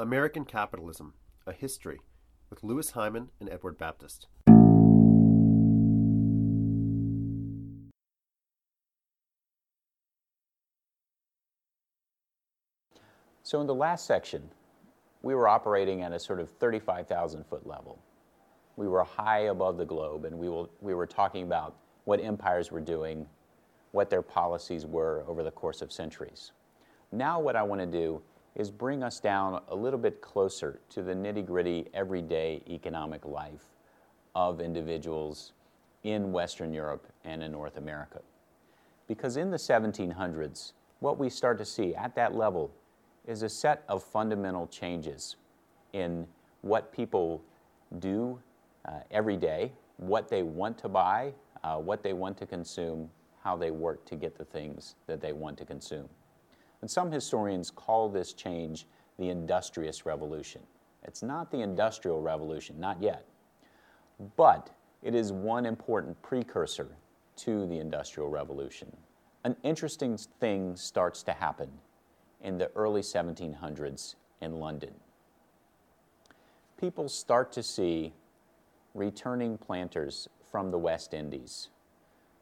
American Capitalism A History with Louis Hyman and Edward Baptist. So, in the last section, we were operating at a sort of 35,000 foot level. We were high above the globe, and we, we were talking about what empires were doing, what their policies were over the course of centuries. Now, what I want to do is bring us down a little bit closer to the nitty gritty, everyday economic life of individuals in Western Europe and in North America. Because in the 1700s, what we start to see at that level is a set of fundamental changes in what people do uh, every day, what they want to buy, uh, what they want to consume, how they work to get the things that they want to consume. And some historians call this change the industrious revolution. It's not the industrial revolution, not yet, but it is one important precursor to the industrial revolution. An interesting thing starts to happen in the early 1700s in London. People start to see returning planters from the West Indies,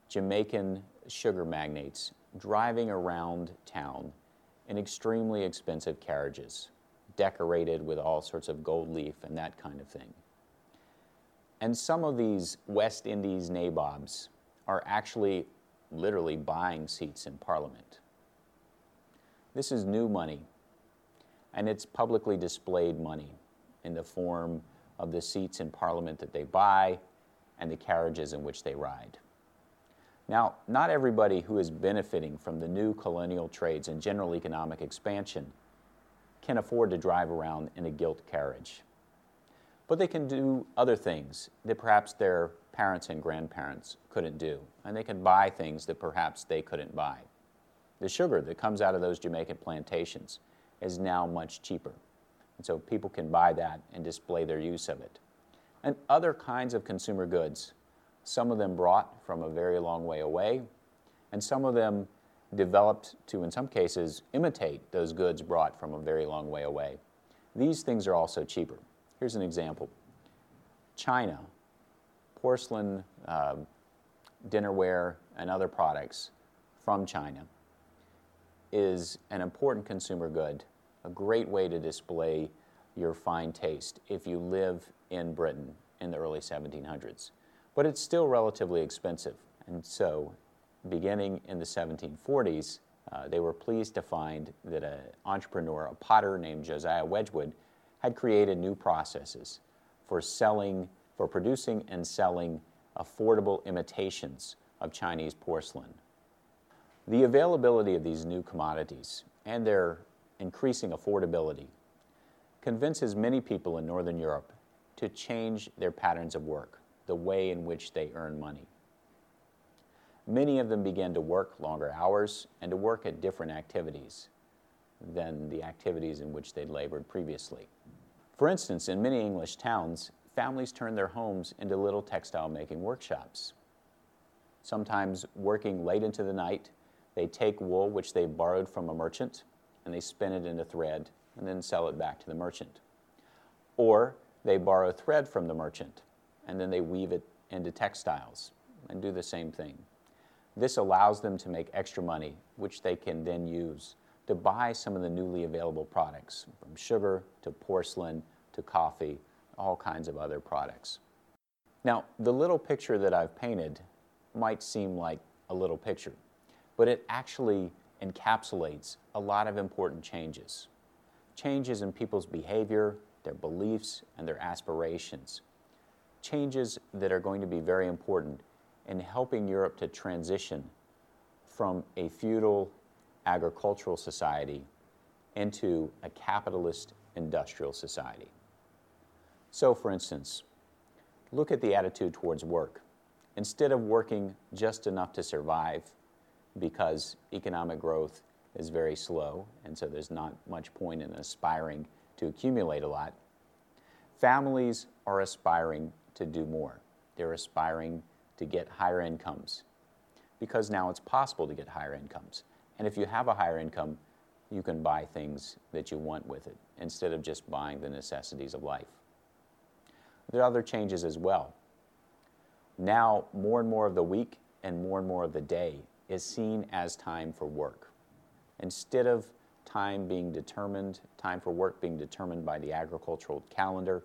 Jamaican sugar magnates driving around town in extremely expensive carriages, decorated with all sorts of gold leaf and that kind of thing. And some of these West Indies nabobs are actually literally buying seats in Parliament. This is new money, and it's publicly displayed money in the form of the seats in Parliament that they buy and the carriages in which they ride. Now, not everybody who is benefiting from the new colonial trades and general economic expansion can afford to drive around in a gilt carriage. But they can do other things that perhaps their parents and grandparents couldn't do, and they can buy things that perhaps they couldn't buy. The sugar that comes out of those Jamaican plantations is now much cheaper, and so people can buy that and display their use of it. And other kinds of consumer goods some of them brought from a very long way away, and some of them developed to, in some cases, imitate those goods brought from a very long way away. These things are also cheaper. Here's an example China, porcelain, uh, dinnerware, and other products from China is an important consumer good, a great way to display your fine taste if you live in Britain in the early 1700s but it's still relatively expensive. And so, beginning in the 1740s, uh, they were pleased to find that an entrepreneur, a potter named Josiah Wedgwood, had created new processes for selling, for producing and selling affordable imitations of Chinese porcelain. The availability of these new commodities and their increasing affordability convinces many people in Northern Europe to change their patterns of work the way in which they earn money. Many of them began to work longer hours and to work at different activities than the activities in which they'd labored previously. For instance, in many English towns, families turned their homes into little textile making workshops. Sometimes working late into the night, they take wool which they borrowed from a merchant and they spin it into thread and then sell it back to the merchant. Or they borrow thread from the merchant and then they weave it into textiles and do the same thing. This allows them to make extra money, which they can then use to buy some of the newly available products, from sugar to porcelain to coffee, all kinds of other products. Now, the little picture that I've painted might seem like a little picture, but it actually encapsulates a lot of important changes. Changes in people's behavior, their beliefs, and their aspirations changes that are going to be very important in helping Europe to transition from a feudal agricultural society into a capitalist industrial society. So, for instance, look at the attitude towards work. Instead of working just enough to survive because economic growth is very slow, and so there's not much point in aspiring to accumulate a lot, families are aspiring to do more. They're aspiring to get higher incomes because now it's possible to get higher incomes. And if you have a higher income, you can buy things that you want with it instead of just buying the necessities of life. There are other changes as well. Now, more and more of the week and more and more of the day is seen as time for work. Instead of time being determined, time for work being determined by the agricultural calendar,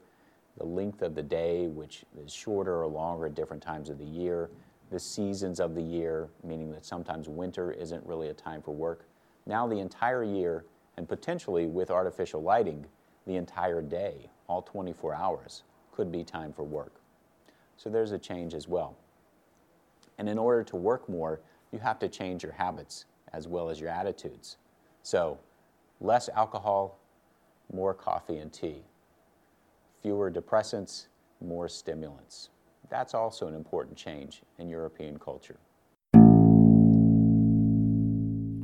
the length of the day, which is shorter or longer at different times of the year, the seasons of the year, meaning that sometimes winter isn't really a time for work. Now, the entire year, and potentially with artificial lighting, the entire day, all 24 hours, could be time for work. So there's a change as well. And in order to work more, you have to change your habits as well as your attitudes. So, less alcohol, more coffee and tea, fewer depressants, more stimulants. That's also an important change in European culture.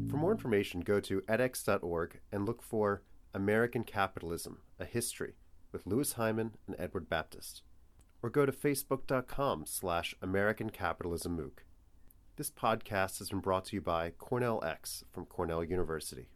For more information, go to edX.org and look for American Capitalism, a History with Louis Hyman and Edward Baptist. Or go to facebook.com slash American Capitalism MOOC. This podcast has been brought to you by Cornell X from Cornell University.